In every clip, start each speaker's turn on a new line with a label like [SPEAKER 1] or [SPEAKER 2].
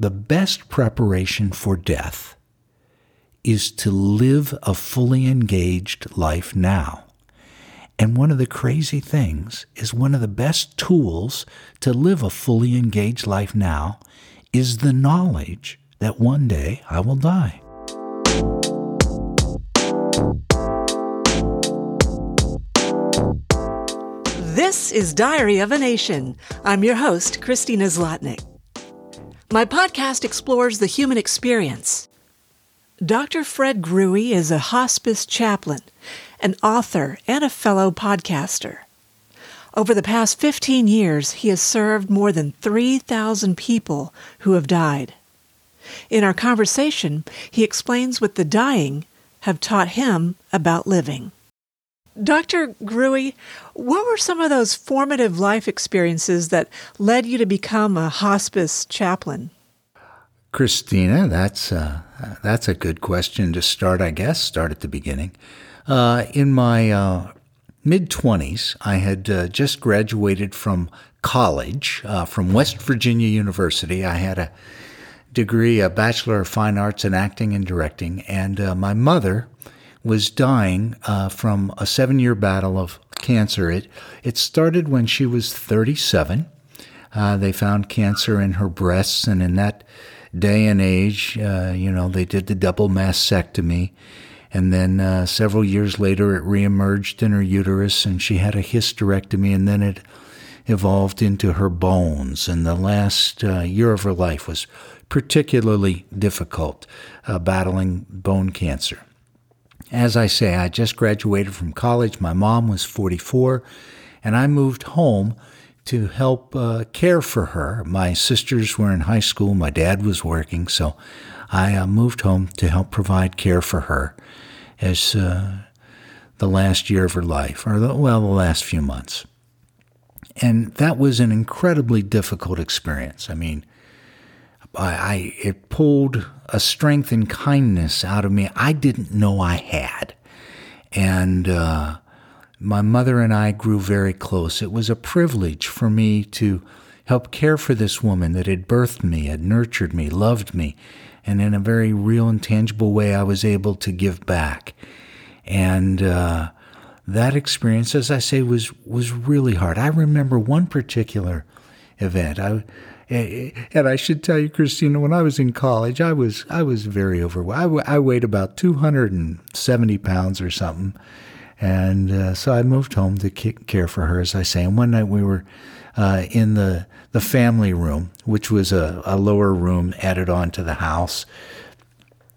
[SPEAKER 1] the best preparation for death is to live a fully engaged life now. And one of the crazy things is one of the best tools to live a fully engaged life now is the knowledge that one day I will die.
[SPEAKER 2] This is Diary of a Nation. I'm your host, Christina Zlotnick. My podcast explores the human experience. Dr. Fred Grewe is a hospice chaplain, an author, and a fellow podcaster. Over the past 15 years, he has served more than 3,000 people who have died. In our conversation, he explains what the dying have taught him about living. Dr. Grewe, what were some of those formative life experiences that led you to become a hospice chaplain?
[SPEAKER 1] Christina, that's uh, that's a good question to start. I guess start at the beginning. Uh, in my uh, mid twenties, I had uh, just graduated from college uh, from West Virginia University. I had a degree, a bachelor of fine arts in acting and directing, and uh, my mother was dying uh, from a seven year battle of cancer. It, it started when she was 37. Uh, they found cancer in her breasts, and in that day and age, uh, you know, they did the double mastectomy. And then uh, several years later, it reemerged in her uterus, and she had a hysterectomy, and then it evolved into her bones. And the last uh, year of her life was particularly difficult, uh, battling bone cancer. As I say, I just graduated from college. My mom was 44, and I moved home to help uh, care for her. My sisters were in high school, my dad was working, so I uh, moved home to help provide care for her as uh, the last year of her life, or the, well, the last few months. And that was an incredibly difficult experience. I mean, I, it pulled a strength and kindness out of me I didn't know I had, and uh, my mother and I grew very close. It was a privilege for me to help care for this woman that had birthed me, had nurtured me, loved me, and in a very real and tangible way, I was able to give back. And uh, that experience, as I say, was was really hard. I remember one particular event. I and I should tell you, Christina, when I was in college, I was I was very overweight. I, I weighed about 270 pounds or something, and uh, so I moved home to care for her, as I say. And one night we were uh, in the the family room, which was a, a lower room added on to the house,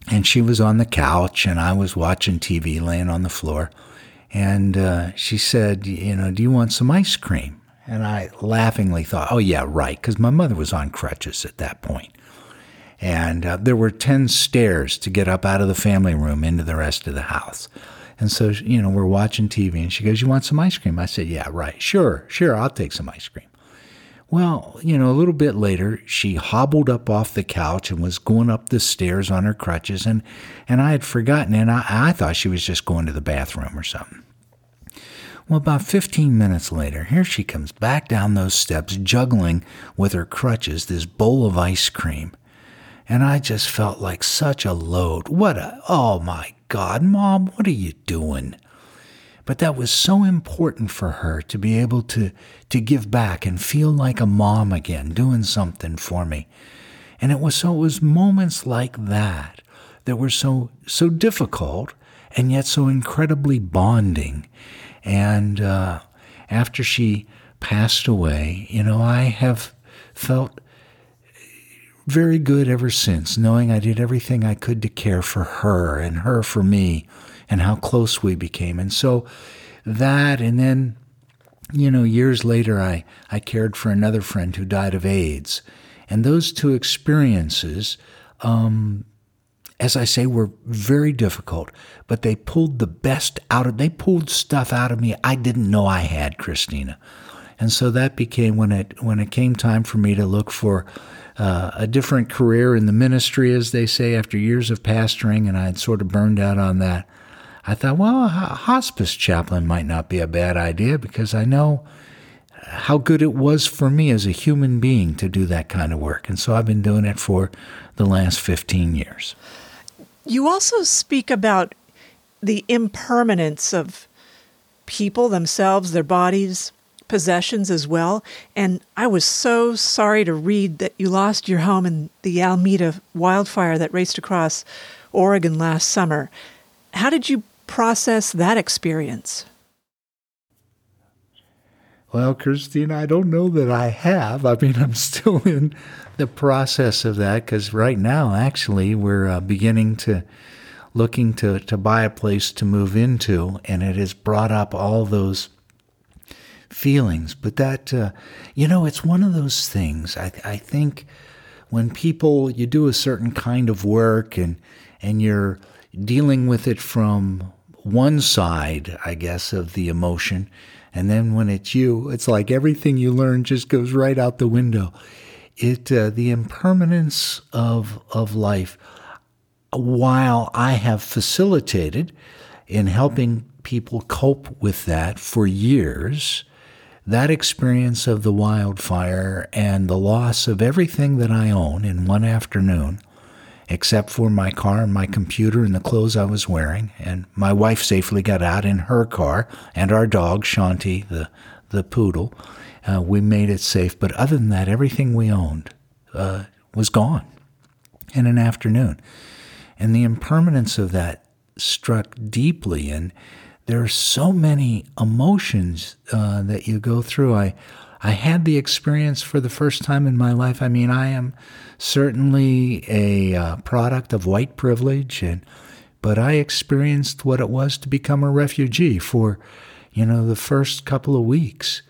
[SPEAKER 1] and she was on the couch, and I was watching TV, laying on the floor, and uh, she said, "You know, do you want some ice cream?" And I laughingly thought, oh, yeah, right, because my mother was on crutches at that point. And uh, there were 10 stairs to get up out of the family room into the rest of the house. And so, you know, we're watching TV and she goes, You want some ice cream? I said, Yeah, right. Sure, sure, I'll take some ice cream. Well, you know, a little bit later, she hobbled up off the couch and was going up the stairs on her crutches. And, and I had forgotten, and I, I thought she was just going to the bathroom or something. Well, about 15 minutes later, here she comes back down those steps, juggling with her crutches this bowl of ice cream. And I just felt like such a load. What a, oh my God, Mom, what are you doing? But that was so important for her to be able to, to give back and feel like a mom again, doing something for me. And it was so, it was moments like that that were so, so difficult and yet so incredibly bonding. And uh, after she passed away, you know, I have felt very good ever since, knowing I did everything I could to care for her and her for me and how close we became. And so that, and then, you know, years later, I, I cared for another friend who died of AIDS. And those two experiences um, as I say, were very difficult, but they pulled the best out of, they pulled stuff out of me I didn't know I had, Christina. And so that became when it, when it came time for me to look for uh, a different career in the ministry, as they say, after years of pastoring, and I had sort of burned out on that. I thought, well, a hospice chaplain might not be a bad idea because I know how good it was for me as a human being to do that kind of work. And so I've been doing it for the last 15 years.
[SPEAKER 2] You also speak about the impermanence of people themselves, their bodies, possessions as well. And I was so sorry to read that you lost your home in the Almeda wildfire that raced across Oregon last summer. How did you process that experience?
[SPEAKER 1] Well, Christine, I don't know that I have. I mean, I'm still in the process of that because right now, actually, we're uh, beginning to looking to, to buy a place to move into, and it has brought up all those feelings. But that, uh, you know, it's one of those things. I, I think when people, you do a certain kind of work and, and you're dealing with it from one side, I guess, of the emotion, and then when it's you, it's like everything you learn just goes right out the window. It uh, the impermanence of of life. While I have facilitated in helping people cope with that for years, that experience of the wildfire and the loss of everything that I own in one afternoon except for my car my computer and the clothes I was wearing. And my wife safely got out in her car, and our dog, Shanti, the, the poodle. Uh, we made it safe. But other than that, everything we owned uh, was gone in an afternoon. And the impermanence of that struck deeply. And there are so many emotions uh, that you go through. I, I had the experience for the first time in my life. I mean, I am certainly a uh, product of white privilege and but I experienced what it was to become a refugee for you know the first couple of weeks.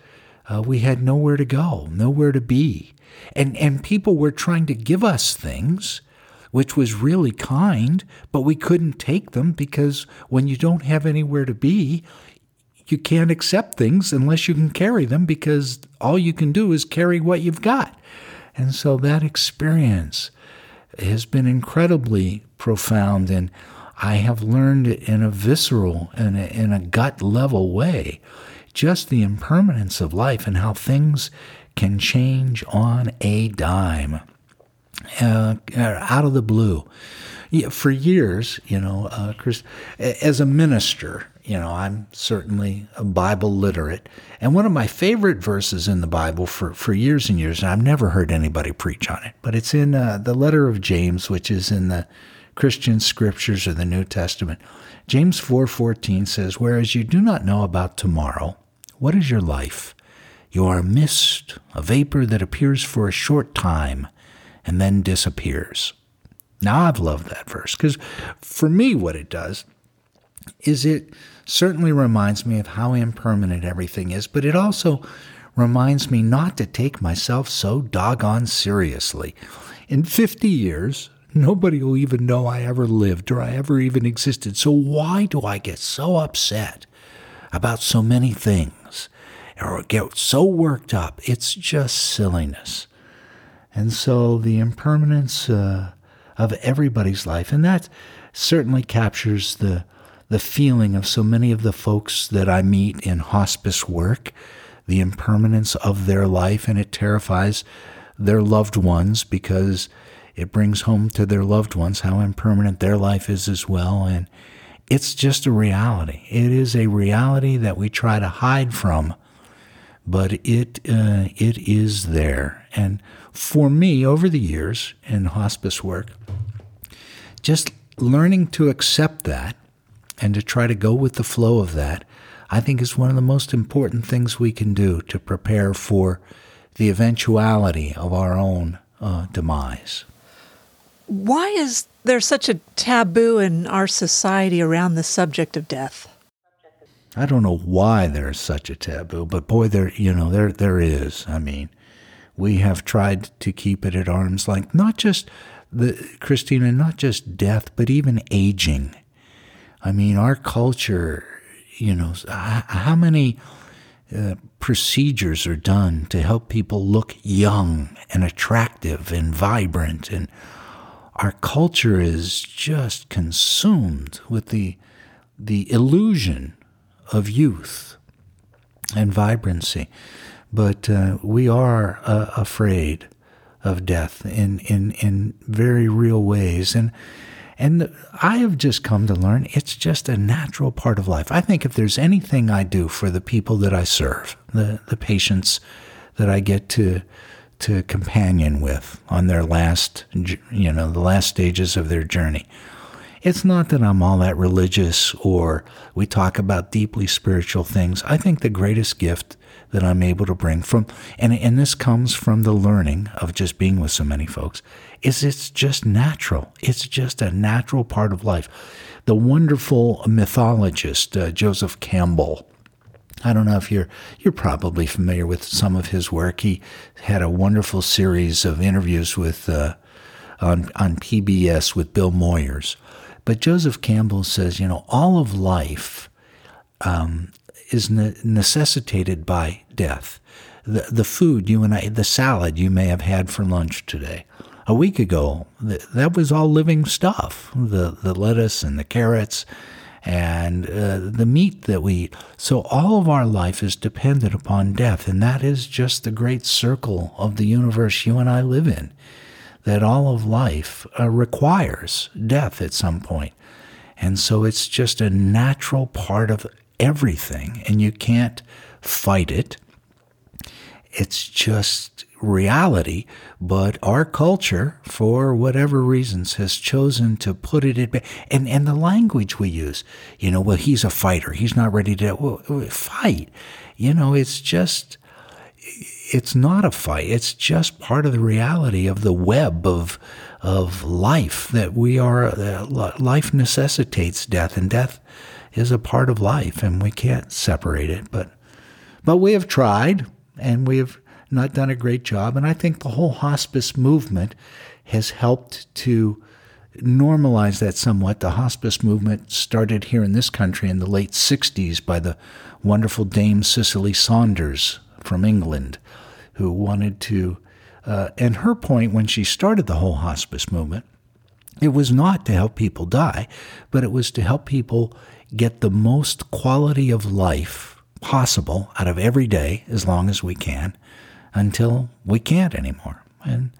[SPEAKER 1] Uh, we had nowhere to go, nowhere to be. And and people were trying to give us things which was really kind, but we couldn't take them because when you don't have anywhere to be, you can't accept things unless you can carry them because all you can do is carry what you've got. And so that experience has been incredibly profound, and I have learned in a visceral and in a gut level way just the impermanence of life and how things can change on a dime uh, out of the blue. For years, you know, uh, Chris, as a minister, you know, I'm certainly a Bible literate. And one of my favorite verses in the Bible for, for years and years, and I've never heard anybody preach on it, but it's in uh, the letter of James, which is in the Christian scriptures of the New Testament. James 4:14 says, "Whereas you do not know about tomorrow, what is your life? You are a mist, a vapor that appears for a short time and then disappears." Now I've loved that verse because for me what it does is it certainly reminds me of how impermanent everything is, but it also reminds me not to take myself so doggone seriously. In 50 years, nobody will even know I ever lived or I ever even existed. So why do I get so upset about so many things or get so worked up? It's just silliness. And so the impermanence uh, of everybody's life, and that certainly captures the the feeling of so many of the folks that I meet in hospice work, the impermanence of their life, and it terrifies their loved ones because it brings home to their loved ones how impermanent their life is as well. And it's just a reality. It is a reality that we try to hide from, but it uh, it is there. And for me, over the years in hospice work, just learning to accept that and to try to go with the flow of that, I think is one of the most important things we can do to prepare for the eventuality of our own uh, demise.
[SPEAKER 2] Why is there such a taboo in our society around the subject of death?
[SPEAKER 1] I don't know why there's such a taboo, but boy, there you know there there is. I mean, we have tried to keep it at arm's length, not just the Christina, not just death, but even aging I mean, our culture, you know, how many uh, procedures are done to help people look young and attractive and vibrant and our culture is just consumed with the the illusion of youth and vibrancy but uh, we are uh, afraid of death in, in, in very real ways. And, and I have just come to learn it's just a natural part of life. I think if there's anything I do for the people that I serve, the, the patients that I get to, to companion with on their last, you know, the last stages of their journey, it's not that I'm all that religious or we talk about deeply spiritual things. I think the greatest gift that I'm able to bring from, and, and this comes from the learning of just being with so many folks, is it's just natural. It's just a natural part of life. The wonderful mythologist uh, Joseph Campbell, I don't know if you're you're probably familiar with some of his work. He had a wonderful series of interviews with uh, on on PBS with Bill Moyers, but Joseph Campbell says, you know, all of life um, is ne- necessitated by death. The, the food you and I, the salad you may have had for lunch today. A week ago, th- that was all living stuff. The, the lettuce and the carrots and uh, the meat that we eat. So all of our life is dependent upon death, and that is just the great circle of the universe you and I live in that all of life uh, requires death at some point. And so it's just a natural part of everything, and you can't fight it. It's just reality, but our culture, for whatever reasons, has chosen to put it in. And, and the language we use, you know, well, he's a fighter. He's not ready to well, fight. You know, it's just it's not a fight. It's just part of the reality of the web of of life that we are. Uh, life necessitates death, and death is a part of life, and we can't separate it. But but we have tried, and we have not done a great job. And I think the whole hospice movement has helped to normalize that somewhat. The hospice movement started here in this country in the late 60s by the wonderful Dame Cicely Saunders from England who wanted to, uh, and her point when she started the whole hospice movement, it was not to help people die, but it was to help people get the most quality of life possible out of every day as long as we can until we can't anymore. And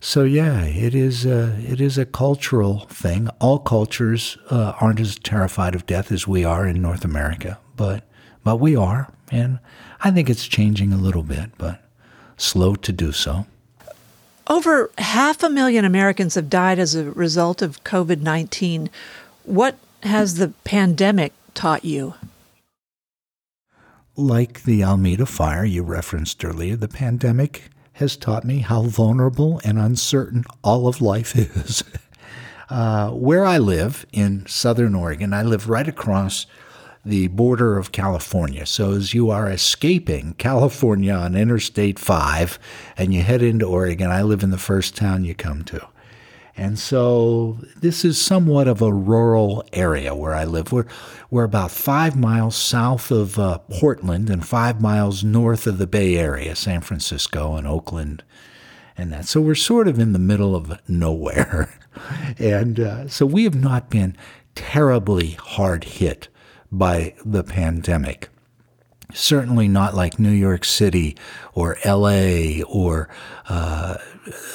[SPEAKER 1] so, yeah, it is a, it is a cultural thing. All cultures uh, aren't as terrified of death as we are in North America, but but we are, and I think it's changing a little bit, but slow to do so.
[SPEAKER 2] Over half a million Americans have died as a result of COVID 19. What has the pandemic taught you?
[SPEAKER 1] Like the Almeda fire you referenced earlier, the pandemic has taught me how vulnerable and uncertain all of life is. uh, where I live in southern Oregon, I live right across the border of California. So as you are escaping California on Interstate 5 and you head into Oregon, I live in the first town you come to. And so this is somewhat of a rural area where I live. We're, we're about five miles south of uh, Portland and five miles north of the Bay Area, San Francisco and Oakland and that. So we're sort of in the middle of nowhere. and uh, so we have not been terribly hard hit by the pandemic. Certainly not like New York City or LA or uh,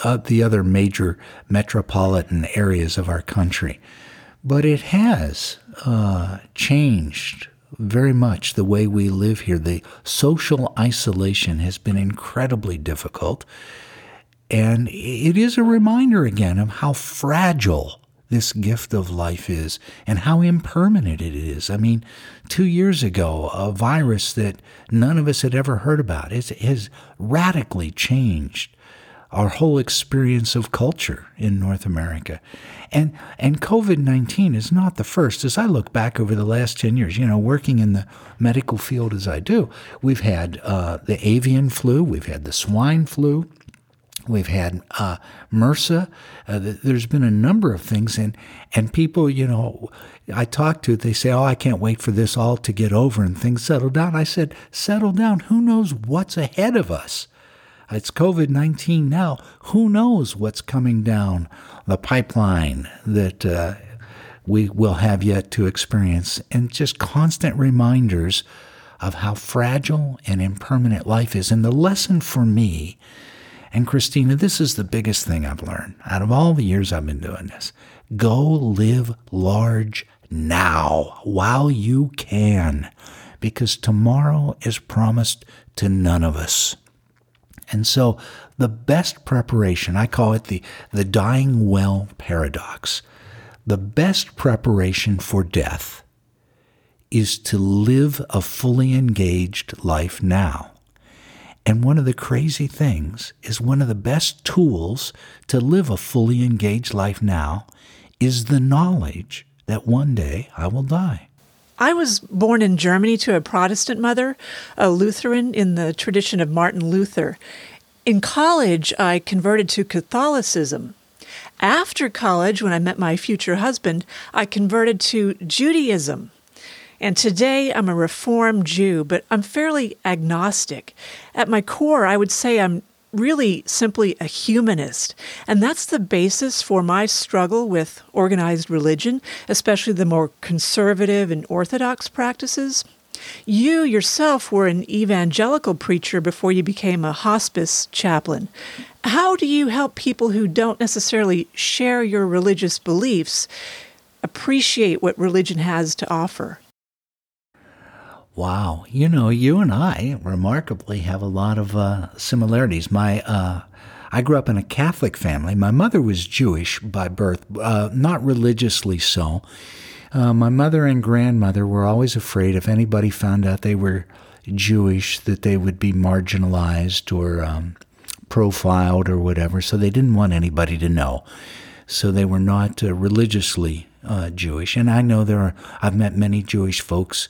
[SPEAKER 1] uh, the other major metropolitan areas of our country. But it has uh, changed very much the way we live here. The social isolation has been incredibly difficult. And it is a reminder again of how fragile this gift of life is and how impermanent it is. I mean, two years ago, a virus that none of us had ever heard about has, has radically changed our whole experience of culture in North America. And, and COVID 19 is not the first. As I look back over the last 10 years, you know, working in the medical field as I do, we've had uh, the avian flu, we've had the swine flu, We've had uh, MRSA. Uh, there's been a number of things, and and people, you know, I talk to, they say, "Oh, I can't wait for this all to get over and things settle down." I said, "Settle down. Who knows what's ahead of us? It's COVID nineteen now. Who knows what's coming down the pipeline that uh, we will have yet to experience?" And just constant reminders of how fragile and impermanent life is. And the lesson for me, and Christina, this is the biggest thing I've learned out of all the years I've been doing this go live large now while you can, because tomorrow is promised to none of us. And so the best preparation, I call it the, the dying well paradox. The best preparation for death is to live a fully engaged life now. And one of the crazy things is one of the best tools to live a fully engaged life now is the knowledge that one day I will die.
[SPEAKER 2] I was born in Germany to a Protestant mother, a Lutheran in the tradition of Martin Luther. In college, I converted to Catholicism. After college, when I met my future husband, I converted to Judaism. And today I'm a Reformed Jew, but I'm fairly agnostic. At my core, I would say I'm really simply a humanist. And that's the basis for my struggle with organized religion, especially the more conservative and orthodox practices. You yourself were an evangelical preacher before you became a hospice chaplain. How do you help people who don't necessarily share your religious beliefs appreciate what religion has to offer?
[SPEAKER 1] Wow. You know, you and I remarkably have a lot of uh, similarities. My, uh, I grew up in a Catholic family. My mother was Jewish by birth, uh, not religiously so. Uh, my mother and grandmother were always afraid if anybody found out they were Jewish that they would be marginalized or um, profiled or whatever. So they didn't want anybody to know. So they were not uh, religiously uh, Jewish. And I know there are, I've met many Jewish folks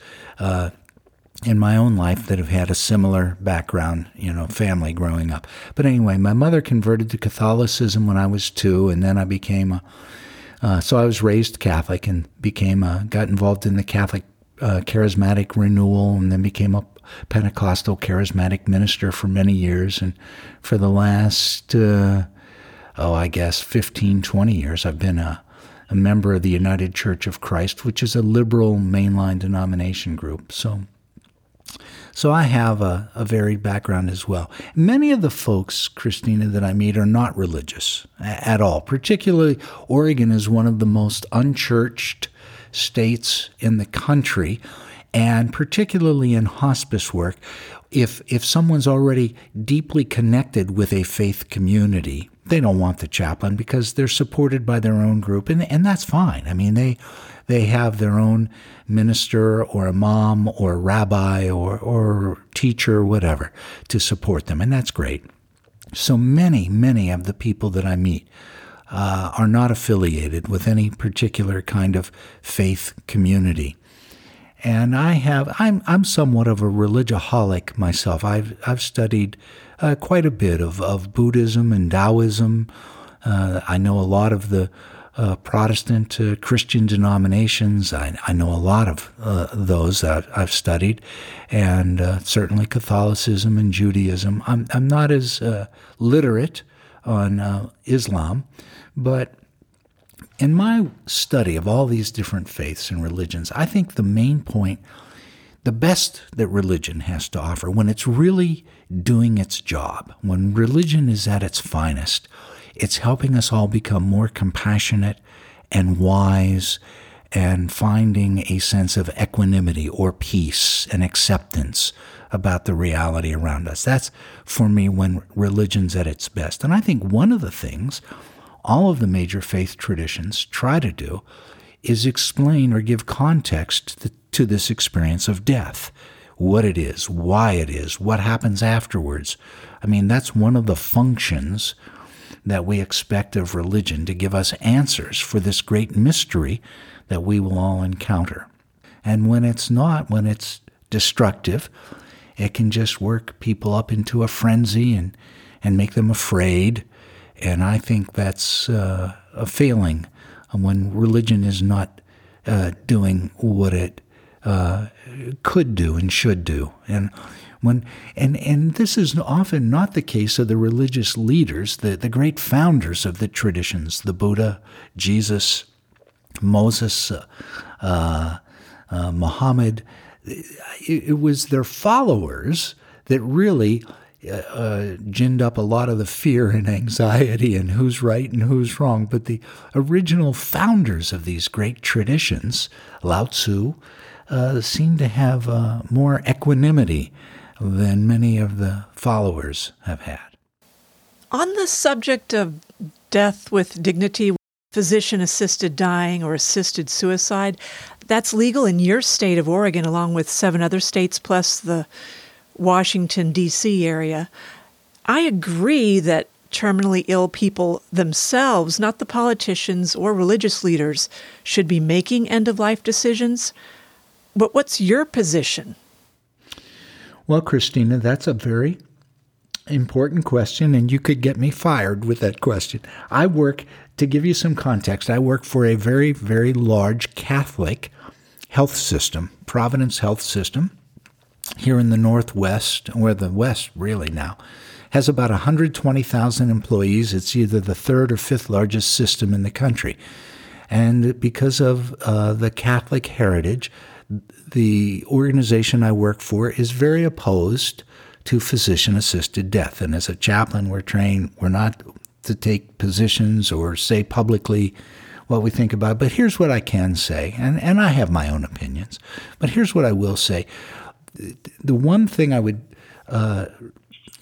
[SPEAKER 1] in my own life that have had a similar background, you know, family growing up. But anyway, my mother converted to Catholicism when I was two, and then I became a. Uh, so I was raised Catholic and became a, got involved in the Catholic uh, charismatic renewal, and then became a Pentecostal charismatic minister for many years. And for the last, uh, oh, I guess 15, 20 years, I've been a, a member of the United Church of Christ, which is a liberal mainline denomination group. So so I have a, a, varied background as well. Many of the folks, Christina, that I meet are not religious at all. Particularly, Oregon is one of the most unchurched states in the country, and particularly in hospice work. If, if someone's already deeply connected with a faith community, they don't want the chaplain because they're supported by their own group, and, and that's fine. I mean, they they have their own minister or imam or a rabbi or, or teacher whatever to support them, and that's great. So many, many of the people that I meet uh, are not affiliated with any particular kind of faith community. And I have, I'm, I'm somewhat of a religiaholic myself. I've, I've studied uh, quite a bit of, of Buddhism and Taoism. Uh, I know a lot of the uh, Protestant uh, Christian denominations. I, I, know a lot of uh, those that I've studied, and uh, certainly Catholicism and Judaism. I'm, I'm not as uh, literate on uh, Islam, but in my study of all these different faiths and religions, I think the main point, the best that religion has to offer, when it's really doing its job, when religion is at its finest, it's helping us all become more compassionate and wise and finding a sense of equanimity or peace and acceptance about the reality around us. That's for me when religion's at its best. And I think one of the things all of the major faith traditions try to do is explain or give context to, this experience of death what it is, why it is, what happens afterwards. I mean, that's one of the functions that we expect of religion to give us answers for this great mystery that we will all encounter. And when it's not, when it's destructive, it can just work people up into a frenzy and, and make them afraid. And I think that's uh, a failing when religion is not uh, doing what it uh, could do and should do. And when, and, and this is often not the case of the religious leaders, the, the great founders of the traditions, the Buddha, Jesus, Moses, uh, uh, uh, Muhammad. it, it was their followers that really uh, uh, ginned up a lot of the fear and anxiety and who's right and who's wrong. But the original founders of these great traditions, Lao Tzu, uh, seem to have more equanimity than many of the followers have had.
[SPEAKER 2] On the subject of death with dignity, physician assisted dying or assisted suicide, that's legal in your state of Oregon, along with seven other states plus the Washington, D.C. area. I agree that terminally ill people themselves, not the politicians or religious leaders, should be making end of life decisions. But what's your position?
[SPEAKER 1] Well, Christina, that's a very important question, and you could get me fired with that question. I work, to give you some context, I work for a very, very large Catholic health system, Providence Health System, here in the Northwest, or the West really now, has about 120,000 employees. It's either the third or fifth largest system in the country. And because of uh, the Catholic heritage, the organization I work for is very opposed to physician assisted death. And as a chaplain, we're trained, we're not to take positions or say publicly what we think about. But here's what I can say, and, and I have my own opinions, but here's what I will say. The one thing I would uh,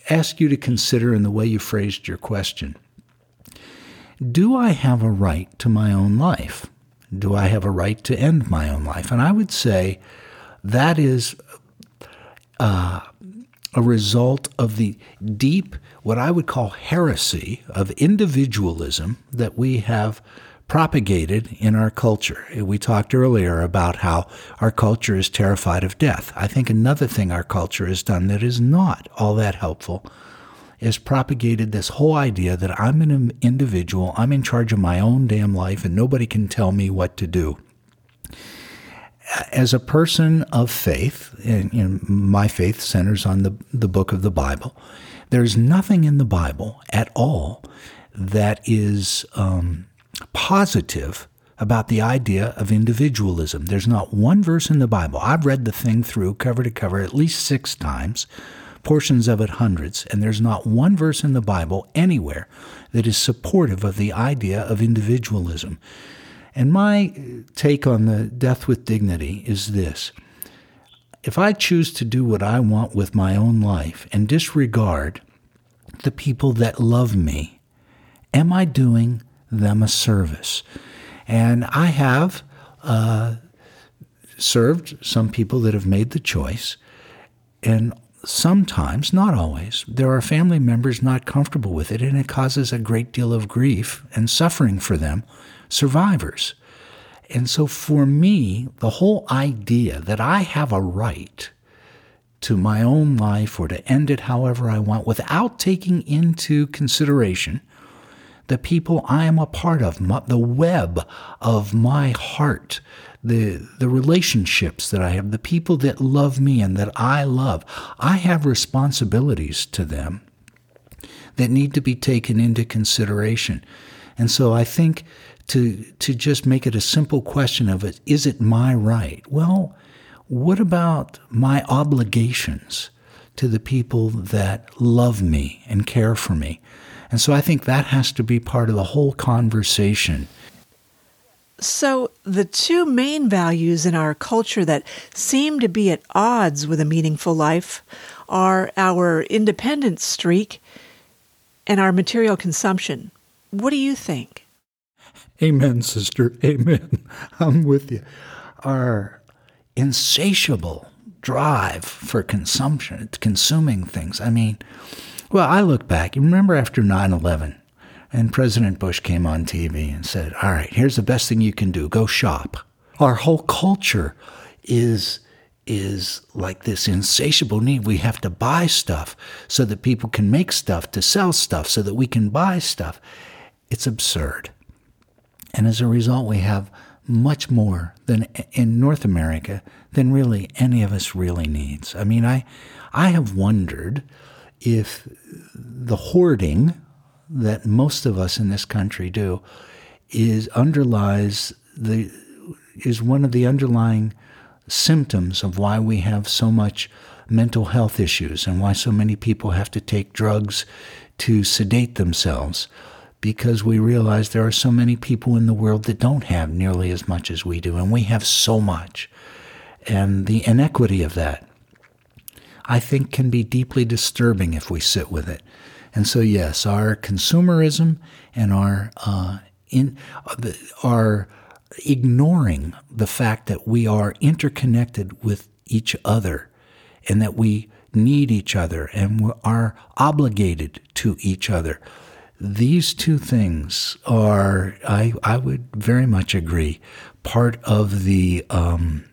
[SPEAKER 1] ask you to consider in the way you phrased your question do I have a right to my own life? Do I have a right to end my own life? And I would say that is uh, a result of the deep, what I would call heresy of individualism that we have propagated in our culture. We talked earlier about how our culture is terrified of death. I think another thing our culture has done that is not all that helpful is propagated this whole idea that I'm an individual, I'm in charge of my own damn life, and nobody can tell me what to do as a person of faith, and, and, my faith centers on the, the book of the Bible, there's nothing in the Bible at all that is um, positive about the idea of individualism. There's not one verse in the Bible. I've read the thing through cover to cover at least six times, portions of it hundreds, and there's not one verse in the Bible anywhere that is supportive of the idea of individualism. And my take on the death with dignity is this if I choose to do what I want with my own life and disregard the people that love me, am I doing them a service? And I have uh, served some people that have made the choice, and sometimes, not always, there are family members not comfortable with it, and it causes a great deal of grief and suffering for them survivors. And so for me, the whole idea that I have a right to my own life or to end it however I want without taking into consideration the people I am a part of, the web of my heart, the, the relationships that I have, the people that love me and that I love. I have responsibilities to them that need to be taken into consideration. And so I think to to just make it a simple question of it is it my right well what about my obligations to the people that love me and care for me and so i think that has to be part of the whole conversation
[SPEAKER 2] so the two main values in our culture that seem to be at odds with a meaningful life are our independence streak and our material consumption what do you think
[SPEAKER 1] Amen, sister. Amen. I'm with you. Our insatiable drive for consumption, consuming things. I mean, well, I look back. You remember after 9 11, and President Bush came on TV and said, All right, here's the best thing you can do go shop. Our whole culture is is like this insatiable need. We have to buy stuff so that people can make stuff to sell stuff so that we can buy stuff. It's absurd. And as a result, we have much more than in North America than really any of us really needs. I mean, I, I have wondered if the hoarding that most of us in this country do is underlies the is one of the underlying symptoms of why we have so much mental health issues and why so many people have to take drugs to sedate themselves because we realize there are so many people in the world that don't have nearly as much as we do, and we have so much. And the inequity of that, I think, can be deeply disturbing if we sit with it. And so, yes, our consumerism and our uh, in our ignoring the fact that we are interconnected with each other and that we need each other and are obligated to each other. These two things are, I, I would very much agree, part of the um,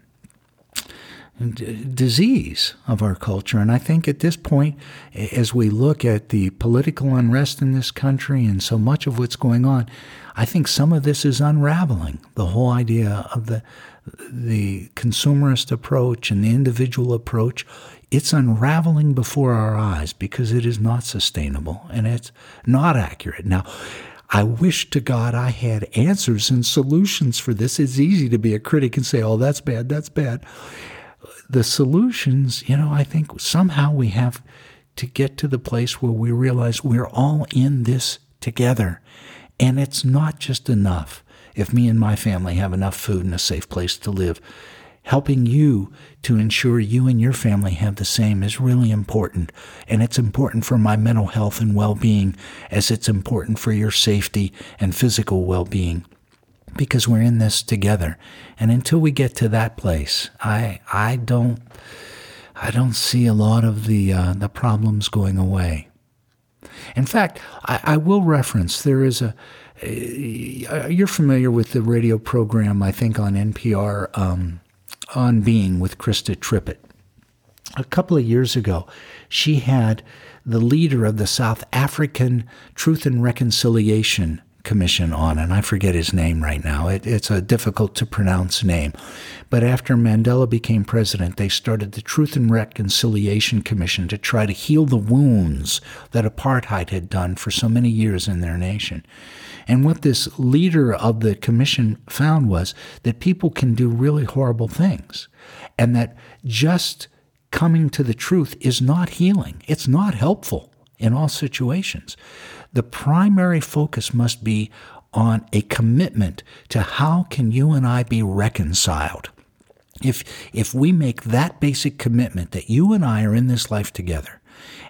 [SPEAKER 1] d- disease of our culture. And I think at this point, as we look at the political unrest in this country and so much of what's going on, I think some of this is unraveling. The whole idea of the the consumerist approach and the individual approach, it's unraveling before our eyes because it is not sustainable and it's not accurate. Now, I wish to God I had answers and solutions for this. It's easy to be a critic and say, oh, that's bad, that's bad. The solutions, you know, I think somehow we have to get to the place where we realize we're all in this together. And it's not just enough if me and my family have enough food and a safe place to live. Helping you to ensure you and your family have the same is really important. And it's important for my mental health and well being as it's important for your safety and physical well being because we're in this together. And until we get to that place, I, I don't. I don't see a lot of the uh, the problems going away. In fact, I, I will reference there is a uh, you're familiar with the radio program, I think, on NPR, um, On Being with Krista Tippett. A couple of years ago, she had the leader of the South African Truth and Reconciliation Commission on, and I forget his name right now. It, it's a difficult to pronounce name. But after Mandela became president, they started the Truth and Reconciliation Commission to try to heal the wounds that apartheid had done for so many years in their nation. And what this leader of the commission found was that people can do really horrible things, and that just coming to the truth is not healing, it's not helpful in all situations. The primary focus must be on a commitment to how can you and I be reconciled. If, if we make that basic commitment that you and I are in this life together,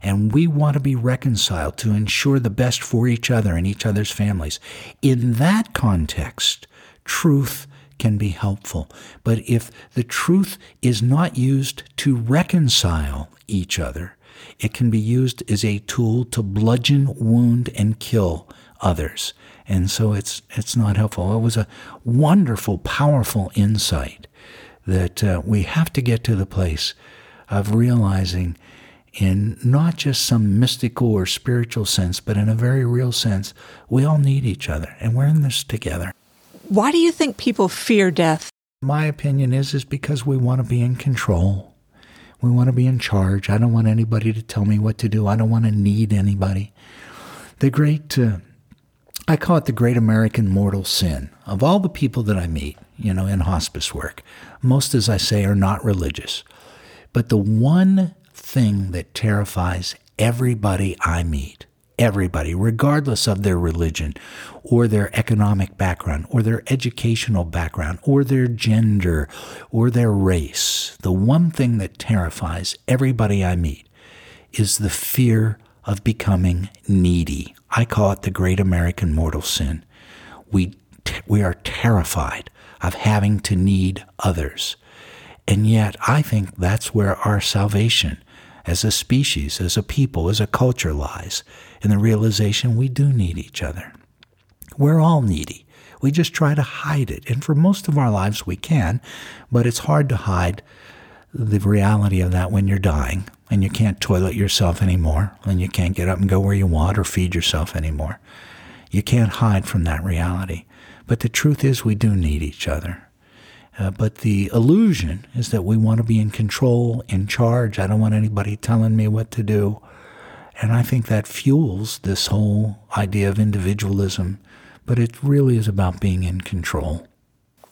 [SPEAKER 1] and we want to be reconciled to ensure the best for each other and each other's families. In that context, truth can be helpful. But if the truth is not used to reconcile each other, it can be used as a tool to bludgeon, wound, and kill others. And so it's, it's not helpful. It was a wonderful, powerful insight that uh, we have to get to the place of realizing in not just some mystical or spiritual sense, but in a very real sense, we all need each other and we're in this together.
[SPEAKER 2] Why do you think people fear death?
[SPEAKER 1] My opinion is is because we want to be in control. We want to be in charge. I don't want anybody to tell me what to do. I don't want to need anybody. The great uh, I call it the great American mortal sin. Of all the people that I meet, you know, in hospice work, most as I say are not religious. But the one thing that terrifies everybody I meet. Everybody, regardless of their religion or their economic background or their educational background or their gender or their race, the one thing that terrifies everybody I meet is the fear of becoming needy. I call it the great American mortal sin. We, we are terrified of having to need others. And yet, I think that's where our salvation as a species, as a people, as a culture lies in the realization we do need each other. We're all needy. We just try to hide it. And for most of our lives, we can, but it's hard to hide the reality of that when you're dying and you can't toilet yourself anymore and you can't get up and go where you want or feed yourself anymore. You can't hide from that reality. But the truth is, we do need each other. Uh, but the illusion is that we want to be in control, in charge. I don't want anybody telling me what to do. And I think that fuels this whole idea of individualism. But it really is about being in control.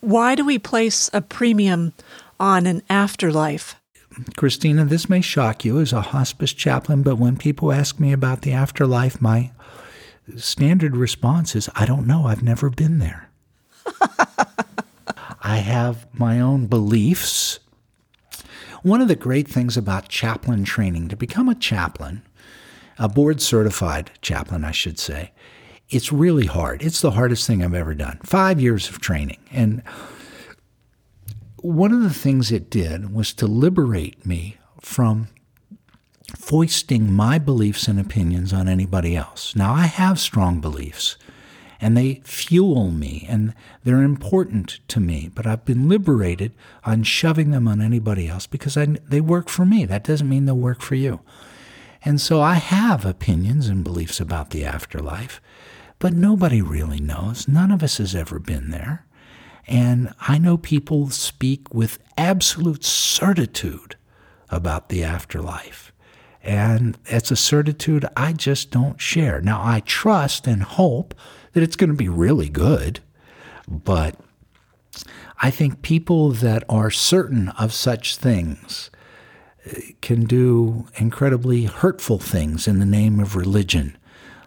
[SPEAKER 2] Why do we place a premium on an afterlife.
[SPEAKER 1] Christina, this may shock you as a hospice chaplain, but when people ask me about the afterlife, my standard response is, I don't know. I've never been there. I have my own beliefs. One of the great things about chaplain training, to become a chaplain, a board certified chaplain, I should say, it's really hard. It's the hardest thing I've ever done. Five years of training. And one of the things it did was to liberate me from foisting my beliefs and opinions on anybody else. Now, I have strong beliefs and they fuel me and they're important to me, but I've been liberated on shoving them on anybody else because I, they work for me. That doesn't mean they'll work for you. And so I have opinions and beliefs about the afterlife, but nobody really knows. None of us has ever been there. And I know people speak with absolute certitude about the afterlife. And it's a certitude I just don't share. Now, I trust and hope that it's going to be really good, but I think people that are certain of such things uh, can do incredibly hurtful things in the name of religion,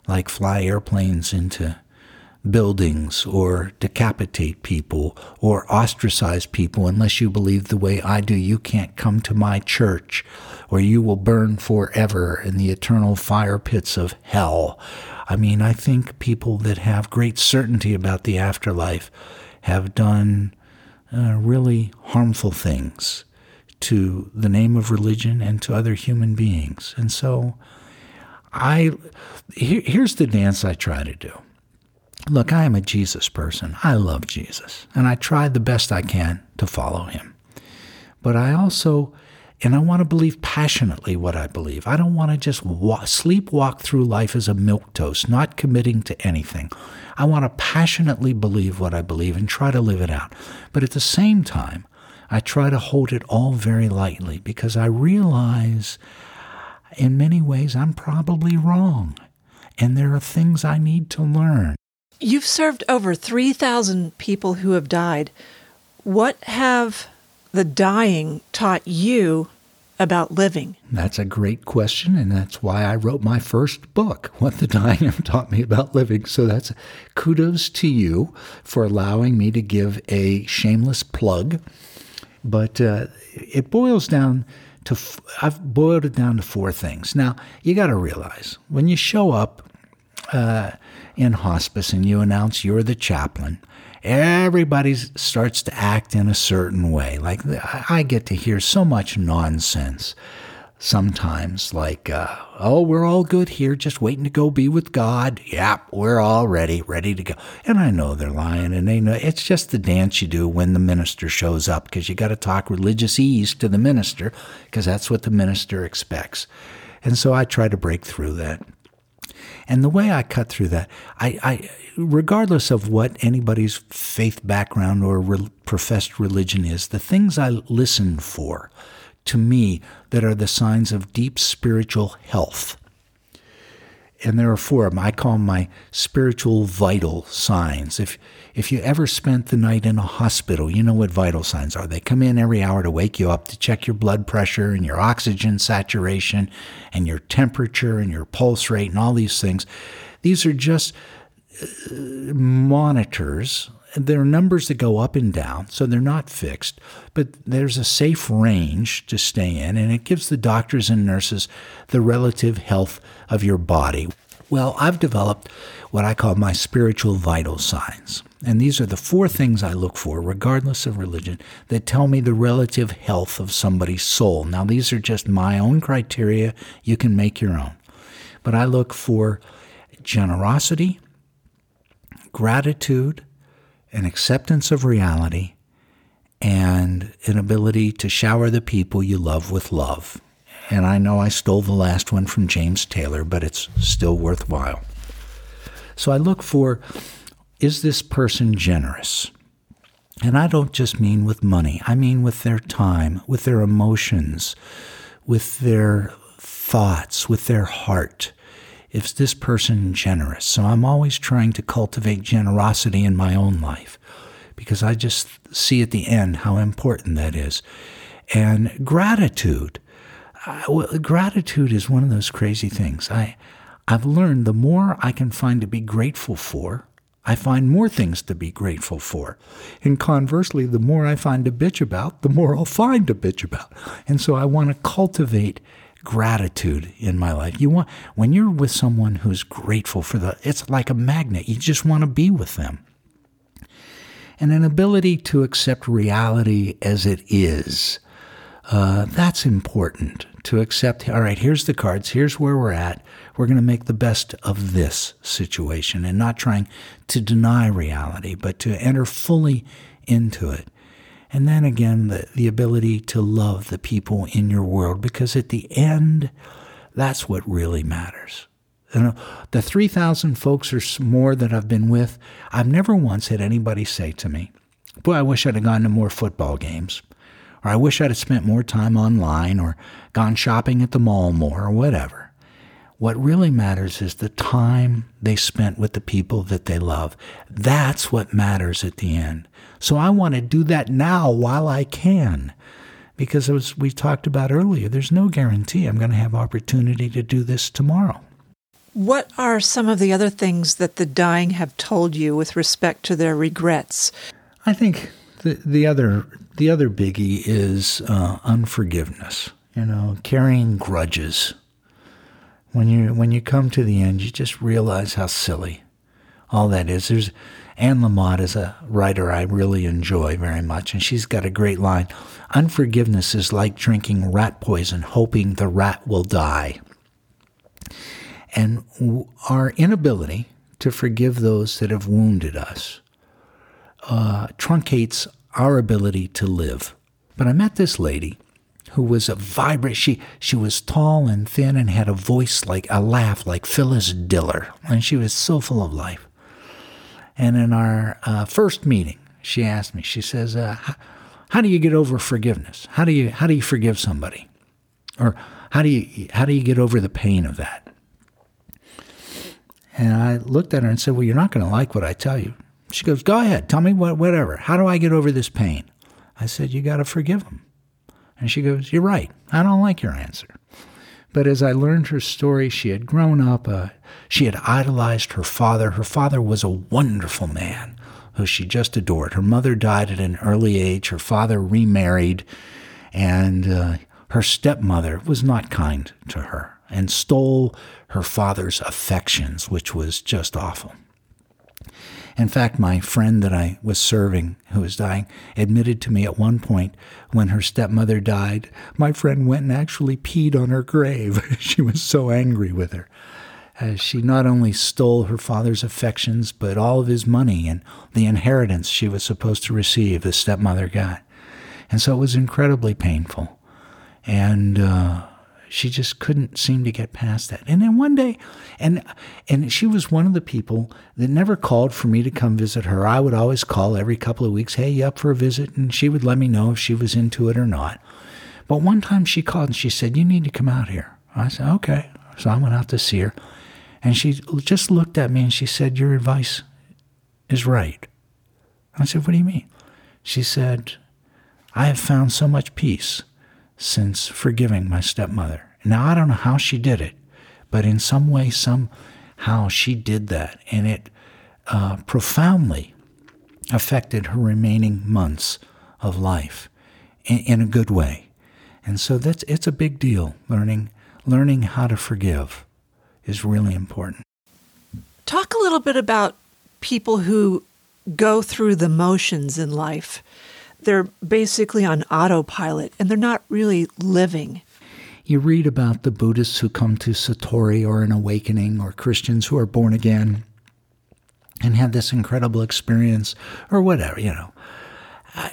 [SPEAKER 1] like fly airplanes into buildings or decapitate people or ostracize people unless you believe the way I do. You can't come to my church or you will burn forever in the eternal fire pits of hell. I mean, I think people that have great certainty about the afterlife have done uh, really harmful things to the name of religion and to other human beings. And so I here, here's the dance I try to do. Look, I am a Jesus person. I love Jesus, and I try the best I can to follow him. But I also, and I want to believe passionately what I believe. I don't want to just wa- sleepwalk through life as a milquetoast, not committing to anything. I want to passionately believe what I believe and try to live it out. But at the same time, I try to hold it all very lightly because I realize in many ways I'm probably wrong. And there are things I need to learn.
[SPEAKER 2] You've served over 3,000 people who have died. What have the dying taught you about living?
[SPEAKER 1] That's a great question, and that's why I wrote my first book, What the Dying Have Taught Me About Living. So that's kudos to you for allowing me to give a shameless plug. But uh, it boils down to, f- I've boiled it down to four things. Now, you got to realize when you show up, uh, in hospice and you announce you're the chaplain, everybody starts to act in a certain way. Like I get to hear so much nonsense sometimes, like, uh, oh, we're all good here, just waiting to go be with God. Yep, we're all ready, ready to go. And I know they're lying, and they know it's just the dance you do when the minister shows up because you got to talk religious ease to the minister because that's what the minister expects. And so I try to break through that. And the way I cut through that, I, I regardless of what anybody's faith background or re- professed religion is, the things I listen for to me that are the signs of deep spiritual health and there are four of them. I call them my spiritual vital signs. If if you ever spent the night in a hospital, you know what vital signs are. They come in every hour to wake you up to check your blood pressure and your oxygen saturation and your temperature and your pulse rate and all these things. These are just uh, monitors. There are numbers that go up and down, so they're not fixed, but there's a safe range to stay in, and it gives the doctors and nurses the relative health of your body. Well, I've developed what I call my spiritual vital signs. And these are the four things I look for, regardless of religion, that tell me the relative health of somebody's soul. Now, these are just my own criteria. You can make your own. But I look for generosity, gratitude, an acceptance of reality, and an ability to shower the people you love with love. And I know I stole the last one from James Taylor, but it's still worthwhile. So I look for is this person generous? And I don't just mean with money, I mean with their time, with their emotions, with their thoughts, with their heart. Is this person generous? So I'm always trying to cultivate generosity in my own life because I just see at the end how important that is. And gratitude. Well, gratitude is one of those crazy things. I, I've learned the more I can find to be grateful for, I find more things to be grateful for. And conversely, the more I find to bitch about, the more I'll find to bitch about. And so I want to cultivate gratitude in my life. You want when you're with someone who's grateful for the it's like a magnet. You just want to be with them. And an ability to accept reality as it is. Uh, that's important to accept. All right, here's the cards. Here's where we're at. We're going to make the best of this situation and not trying to deny reality, but to enter fully into it. And then again, the, the ability to love the people in your world, because at the end, that's what really matters. Know, the 3,000 folks or more that I've been with, I've never once had anybody say to me, Boy, I wish I'd have gone to more football games. Or I wish I'd have spent more time online or gone shopping at the mall more or whatever. What really matters is the time they spent with the people that they love. That's what matters at the end. So I want to do that now while I can. Because as we talked about earlier, there's no guarantee I'm going to have opportunity to do this tomorrow.
[SPEAKER 2] What are some of the other things that the dying have told you with respect to their regrets?
[SPEAKER 1] I think the, the other the other biggie is uh, unforgiveness. You know, carrying grudges when you when you come to the end, you just realize how silly all that is. There's Anne Lamott is a writer I really enjoy very much, and she's got a great line. Unforgiveness is like drinking rat poison, hoping the rat will die. And our inability to forgive those that have wounded us uh, truncates our ability to live. But I met this lady who was a vibrant. She she was tall and thin and had a voice like a laugh like Phyllis Diller, and she was so full of life. And in our uh, first meeting, she asked me. She says, uh, "How do you get over forgiveness? How do you how do you forgive somebody, or how do you how do you get over the pain of that?" And I looked at her and said, "Well, you're not going to like what I tell you." She goes, "Go ahead, tell me what, whatever. How do I get over this pain?" I said, "You got to forgive them." And she goes, You're right. I don't like your answer. But as I learned her story, she had grown up, uh, she had idolized her father. Her father was a wonderful man who she just adored. Her mother died at an early age, her father remarried, and uh, her stepmother was not kind to her and stole her father's affections, which was just awful. In fact, my friend that I was serving, who was dying, admitted to me at one point when her stepmother died, my friend went and actually peed on her grave. she was so angry with her. As she not only stole her father's affections, but all of his money and the inheritance she was supposed to receive, the stepmother got. And so it was incredibly painful. And uh, she just couldn't seem to get past that. And then one day, and and she was one of the people that never called for me to come visit her. I would always call every couple of weeks, "Hey, you up for a visit?" And she would let me know if she was into it or not. But one time she called and she said, "You need to come out here." I said, "Okay." So I went out to see her, and she just looked at me and she said, "Your advice is right." I said, "What do you mean?" She said, "I have found so much peace." Since forgiving my stepmother. Now, I don't know how she did it, but in some way, somehow she did that. And it uh, profoundly affected her remaining months of life in, in a good way. And so that's it's a big deal. Learning learning how to forgive is really important.
[SPEAKER 2] Talk a little bit about people who go through the motions in life they're basically on autopilot and they're not really living.
[SPEAKER 1] You read about the Buddhists who come to Satori or an awakening, or Christians who are born again and have this incredible experience, or whatever, you know. I,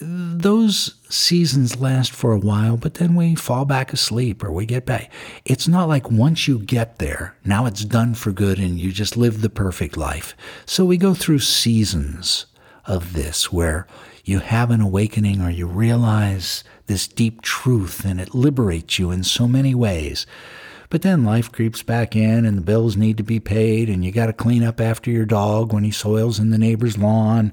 [SPEAKER 1] those seasons last for a while, but then we fall back asleep or we get back. It's not like once you get there, now it's done for good and you just live the perfect life. So we go through seasons of this where you have an awakening or you realize this deep truth and it liberates you in so many ways. But then life creeps back in and the bills need to be paid and you got to clean up after your dog when he soils in the neighbor's lawn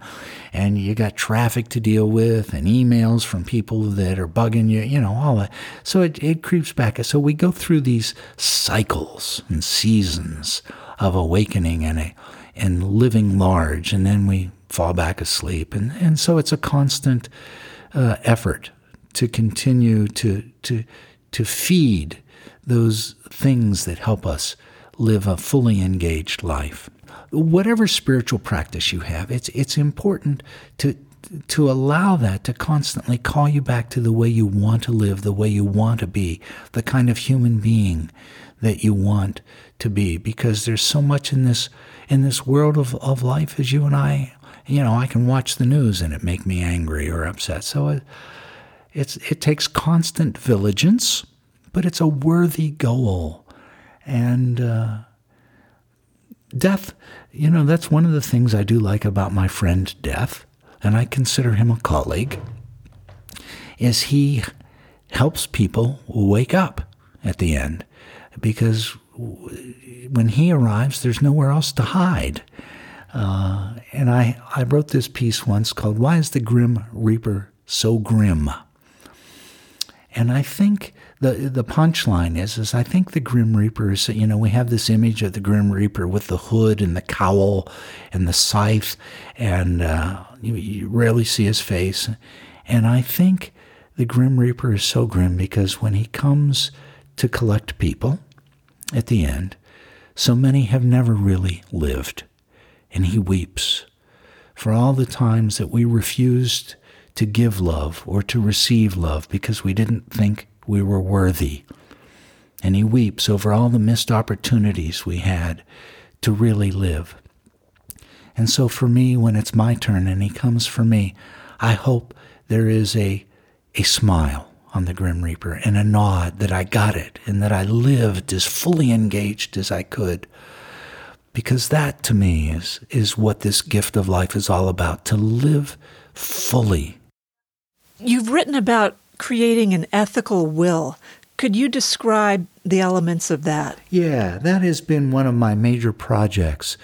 [SPEAKER 1] and you got traffic to deal with and emails from people that are bugging you, you know, all that. So it, it creeps back. So we go through these cycles and seasons of awakening and a, and living large and then we fall back asleep. And, and so it's a constant uh, effort to continue to, to, to feed those things that help us live a fully engaged life. Whatever spiritual practice you have, it's, it's important to, to allow that to constantly call you back to the way you want to live, the way you want to be, the kind of human being that you want to be, because there's so much in this in this world of, of life as you and I, you know, I can watch the news and it make me angry or upset. So it, it's it takes constant vigilance but it's a worthy goal. And uh, Death, you know, that's one of the things I do like about my friend Death, and I consider him a colleague, is he helps people wake up at the end because when he arrives, there's nowhere else to hide. Uh, and I, I wrote this piece once called Why is the Grim Reaper So Grim? And I think the the punchline is is I think the Grim Reaper is you know we have this image of the Grim Reaper with the hood and the cowl and the scythe and uh, you, you rarely see his face, and I think the Grim Reaper is so grim because when he comes to collect people at the end, so many have never really lived, and he weeps for all the times that we refused to give love or to receive love because we didn't think we were worthy. And he weeps over all the missed opportunities we had to really live. And so for me, when it's my turn and he comes for me, I hope there is a, a smile on the Grim Reaper and a nod that I got it and that I lived as fully engaged as I could. Because that to me is, is what this gift of life is all about to live fully
[SPEAKER 2] You've written about creating an ethical will. Could you describe the elements of that?
[SPEAKER 1] Yeah, that has been one of my major projects.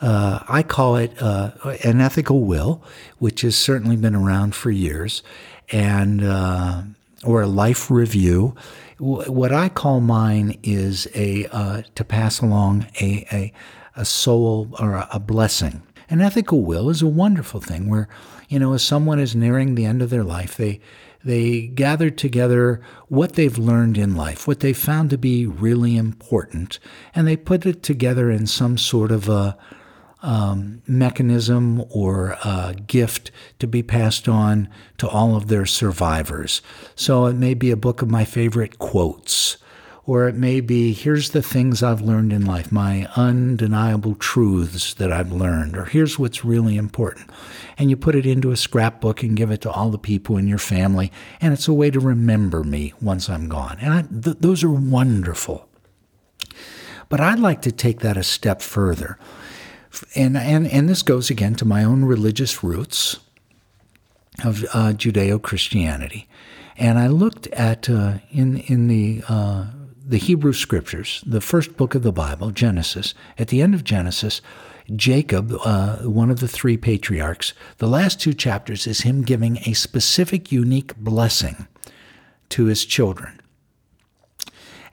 [SPEAKER 1] Uh, I call it uh, an ethical will, which has certainly been around for years, and uh, or a life review. What I call mine is a uh, to pass along a, a a soul or a blessing. An ethical will is a wonderful thing where you know, as someone is nearing the end of their life, they they gather together what they've learned in life, what they found to be really important, and they put it together in some sort of a um, mechanism or gift to be passed on to all of their survivors. So it may be a book of my favorite quotes or it may be here's the things I've learned in life, my undeniable truths that I've learned, or here's what's really important. And you put it into a scrapbook and give it to all the people in your family, and it's a way to remember me once I'm gone. And I, th- those are wonderful. But I'd like to take that a step further. And, and, and this goes again to my own religious roots of uh, Judeo Christianity. And I looked at uh, in in the uh, the Hebrew Scriptures, the first book of the Bible, Genesis, at the end of Genesis, Jacob, uh, one of the three patriarchs, the last two chapters is him giving a specific, unique blessing to his children.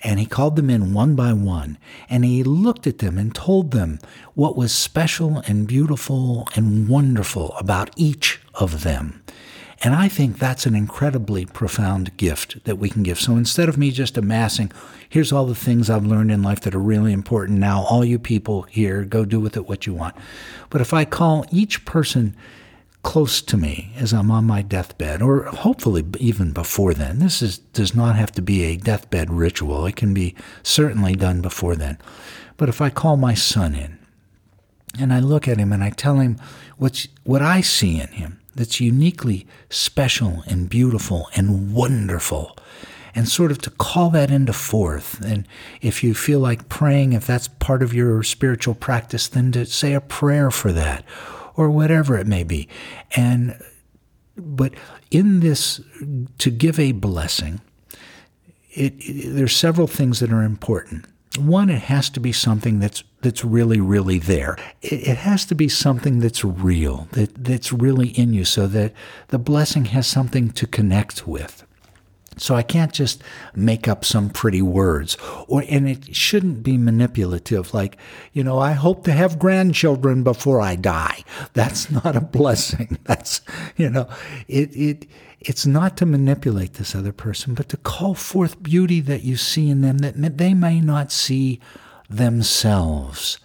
[SPEAKER 1] And he called them in one by one, and he looked at them and told them what was special and beautiful and wonderful about each of them. And I think that's an incredibly profound gift that we can give. So instead of me just amassing, here's all the things I've learned in life that are really important now, all you people here, go do with it what you want. But if I call each person close to me as I'm on my deathbed, or hopefully even before then, this is, does not have to be a deathbed ritual. It can be certainly done before then. But if I call my son in, and I look at him and I tell him what's, what I see in him, that's uniquely special and beautiful and wonderful. And sort of to call that into forth. And if you feel like praying, if that's part of your spiritual practice, then to say a prayer for that or whatever it may be. And, but in this, to give a blessing, it, it, there's several things that are important. One, it has to be something that's that's really, really there. It, it, has to be something that's real, that that's really in you, so that the blessing has something to connect with. So I can't just make up some pretty words or and it shouldn't be manipulative like, you know, I hope to have grandchildren before I die. That's not a blessing. That's, you know, it it it's not to manipulate this other person, but to call forth beauty that you see in them that they may not see themselves.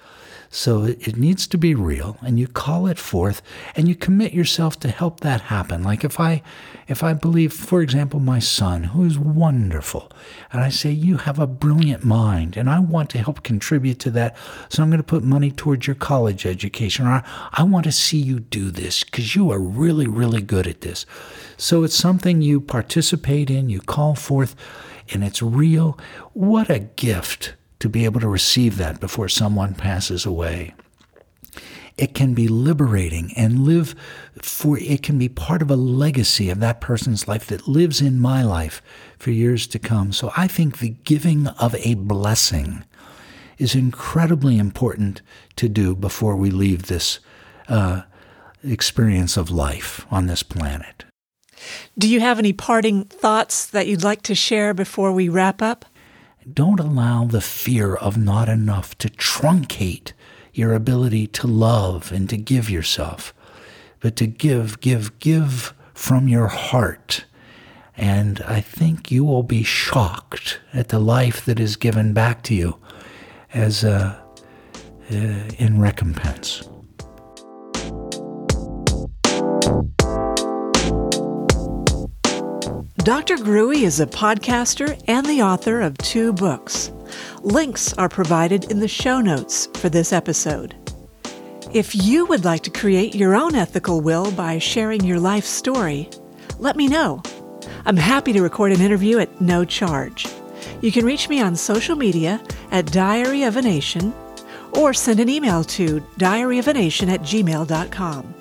[SPEAKER 1] So it needs to be real and you call it forth and you commit yourself to help that happen. Like if I if I believe, for example, my son, who is wonderful, and I say, You have a brilliant mind and I want to help contribute to that. So I'm going to put money towards your college education. Or I, want to see you do this because you are really, really good at this. So it's something you participate in, you call forth, and it's real. What a gift to be able to receive that before someone passes away. It can be liberating and live for, it can be part of a legacy of that person's life that lives in my life for years to come. So I think the giving of a blessing is incredibly important to do before we leave this uh, experience of life on this planet.
[SPEAKER 2] Do you have any parting thoughts that you'd like to share before we wrap up?
[SPEAKER 1] Don't allow the fear of not enough to truncate your ability to love and to give yourself, but to give, give, give from your heart. And I think you will be shocked at the life that is given back to you as a, uh, in recompense.
[SPEAKER 2] Dr. Grewe is a podcaster and the author of two books. Links are provided in the show notes for this episode. If you would like to create your own ethical will by sharing your life story, let me know. I'm happy to record an interview at no charge. You can reach me on social media at Diary of a Nation or send an email to diaryofanation at gmail.com.